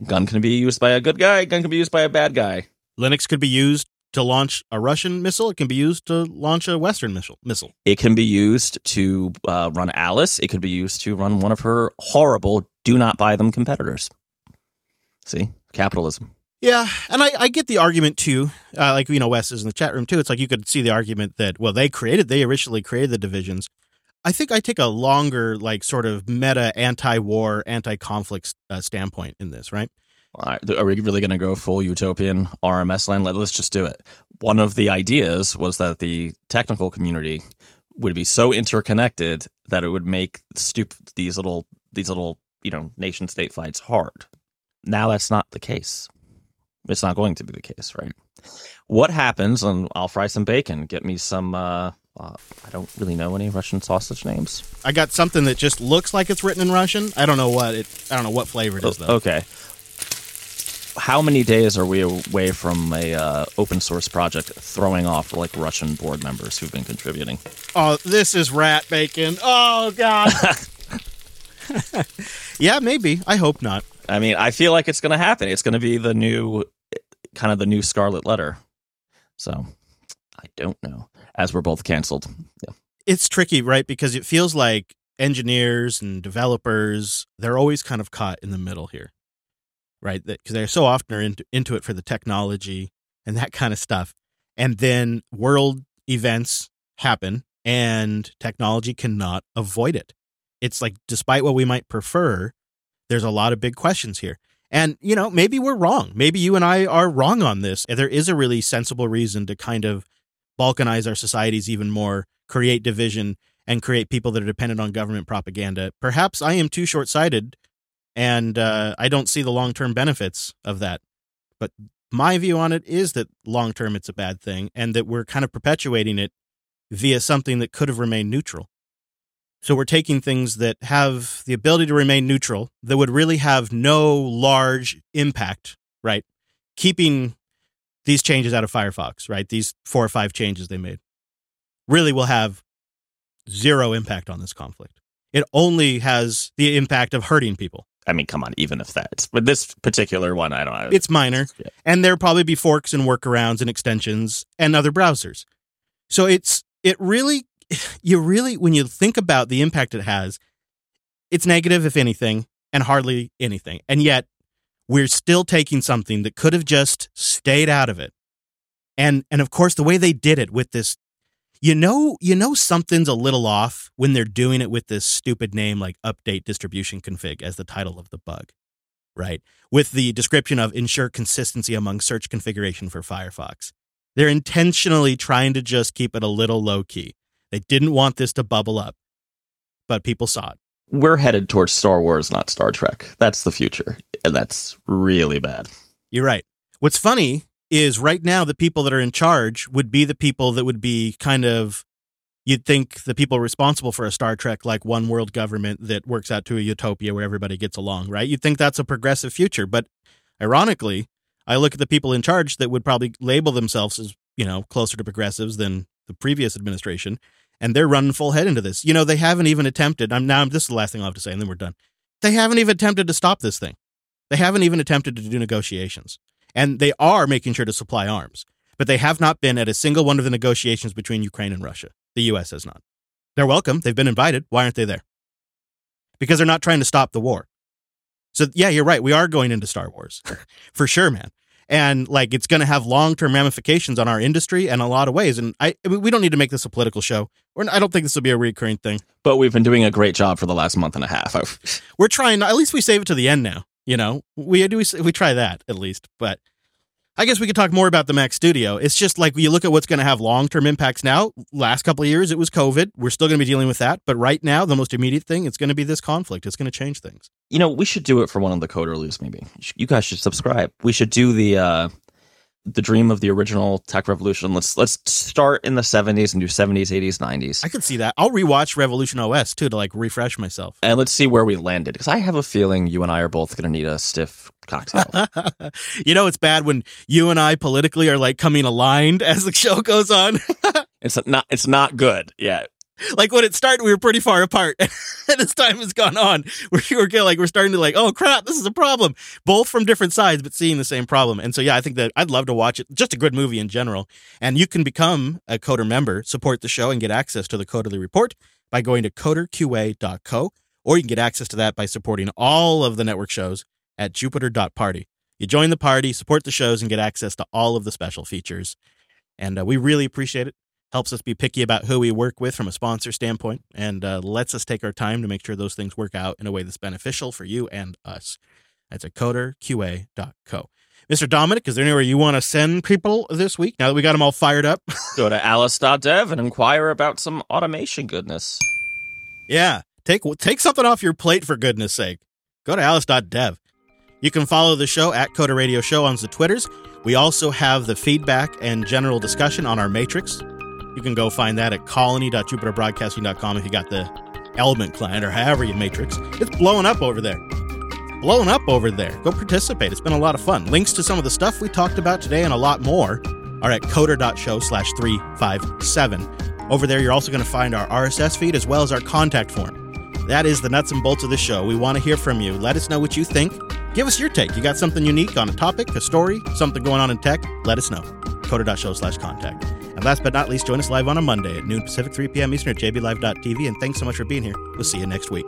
Gun can be used by a good guy, gun can be used by a bad guy. Linux could be used to launch a Russian missile. It can be used to launch a Western missile. Missile. It can be used to uh, run Alice. It could be used to run one of her horrible "do not buy them" competitors. See, capitalism. Yeah, and I, I get the argument too. Uh, like you know, Wes is in the chat room too. It's like you could see the argument that well, they created, they originally created the divisions. I think I take a longer, like, sort of meta anti-war, anti-conflict uh, standpoint in this, right? Are we really going to go full utopian RMS land? Let's just do it. One of the ideas was that the technical community would be so interconnected that it would make stupid these little these little you know nation state fights hard. Now that's not the case. It's not going to be the case, right? What happens? And I'll fry some bacon. Get me some. Uh, uh, I don't really know any Russian sausage names. I got something that just looks like it's written in Russian. I don't know what it. I don't know what flavor it is though. Okay. How many days are we away from a uh, open source project throwing off like Russian board members who've been contributing? Oh, this is rat bacon. Oh God. yeah, maybe. I hope not. I mean, I feel like it's going to happen. It's going to be the new, kind of the new Scarlet Letter. So, I don't know. As we're both canceled. Yeah. It's tricky, right? Because it feels like engineers and developers they're always kind of caught in the middle here, right? Because they're so often are into, into it for the technology and that kind of stuff, and then world events happen and technology cannot avoid it. It's like, despite what we might prefer, there's a lot of big questions here. And, you know, maybe we're wrong. Maybe you and I are wrong on this. There is a really sensible reason to kind of balkanize our societies even more, create division, and create people that are dependent on government propaganda. Perhaps I am too short sighted and uh, I don't see the long term benefits of that. But my view on it is that long term it's a bad thing and that we're kind of perpetuating it via something that could have remained neutral. So we're taking things that have the ability to remain neutral, that would really have no large impact, right? Keeping these changes out of Firefox, right? These four or five changes they made really will have zero impact on this conflict. It only has the impact of hurting people. I mean, come on, even if that's, but this particular one, I don't know. It's minor. Yeah. And there'll probably be forks and workarounds and extensions and other browsers. So it's, it really, you really, when you think about the impact it has, it's negative, if anything, and hardly anything. And yet we're still taking something that could have just stayed out of it. And and of course the way they did it with this you know you know something's a little off when they're doing it with this stupid name like update distribution config as the title of the bug. Right? With the description of ensure consistency among search configuration for Firefox. They're intentionally trying to just keep it a little low key. They didn't want this to bubble up, but people saw it we're headed towards Star Wars, not Star Trek. That's the future. And that's really bad. You're right. What's funny is right now, the people that are in charge would be the people that would be kind of, you'd think the people responsible for a Star Trek, like one world government that works out to a utopia where everybody gets along, right? You'd think that's a progressive future. But ironically, I look at the people in charge that would probably label themselves as, you know, closer to progressives than the previous administration and they're running full head into this. You know, they haven't even attempted. I'm now. This is the last thing I'll have to say, and then we're done. They haven't even attempted to stop this thing. They haven't even attempted to do negotiations. And they are making sure to supply arms, but they have not been at a single one of the negotiations between Ukraine and Russia. The U.S. has not. They're welcome. They've been invited. Why aren't they there? Because they're not trying to stop the war. So, yeah, you're right. We are going into Star Wars for sure, man. And like it's going to have long term ramifications on our industry in a lot of ways. And I, we don't need to make this a political show. Or I don't think this will be a recurring thing. But we've been doing a great job for the last month and a half. We're trying. At least we save it to the end now. You know, we do. We, we try that at least. But I guess we could talk more about the Mac Studio. It's just like you look at what's going to have long term impacts now. Last couple of years, it was COVID. We're still going to be dealing with that. But right now, the most immediate thing, it's going to be this conflict. It's going to change things. You know, we should do it for one of the coder leaves, maybe. You guys should subscribe. We should do the uh, the dream of the original tech revolution. Let's let's start in the 70s and do 70s, 80s, 90s. I could see that. I'll rewatch Revolution OS too to like refresh myself. And let's see where we landed because I have a feeling you and I are both going to need a stiff cocktail. you know, it's bad when you and I politically are like coming aligned as the show goes on. it's not it's not good. Yeah like when it started, we were pretty far apart, and as time has gone on, we're, we're like we're starting to like, oh crap, this is a problem. Both from different sides, but seeing the same problem. And so yeah, I think that I'd love to watch it. Just a good movie in general. And you can become a Coder member, support the show, and get access to the Coderly Report by going to coderqa.co, or you can get access to that by supporting all of the network shows at jupiter.party. You join the party, support the shows, and get access to all of the special features. And uh, we really appreciate it helps us be picky about who we work with from a sponsor standpoint, and uh, lets us take our time to make sure those things work out in a way that's beneficial for you and us. That's at coderqa.co. Mr. Dominick, is there anywhere you want to send people this week now that we got them all fired up? Go to alice.dev and inquire about some automation goodness. Yeah, take take something off your plate for goodness sake. Go to alice.dev. You can follow the show at Coder Radio Show on the Twitters. We also have the feedback and general discussion on our matrix. You can go find that at colony.jupiterbroadcasting.com if you got the element client or however you matrix. It's blowing up over there. Blowing up over there. Go participate. It's been a lot of fun. Links to some of the stuff we talked about today and a lot more are at coder.show slash 357. Over there, you're also going to find our RSS feed as well as our contact form. That is the nuts and bolts of the show. We want to hear from you. Let us know what you think. Give us your take. You got something unique on a topic, a story, something going on in tech? Let us know. Coder.show slash contact. And last but not least, join us live on a Monday at noon Pacific, 3 p.m. Eastern at jblive.tv. And thanks so much for being here. We'll see you next week.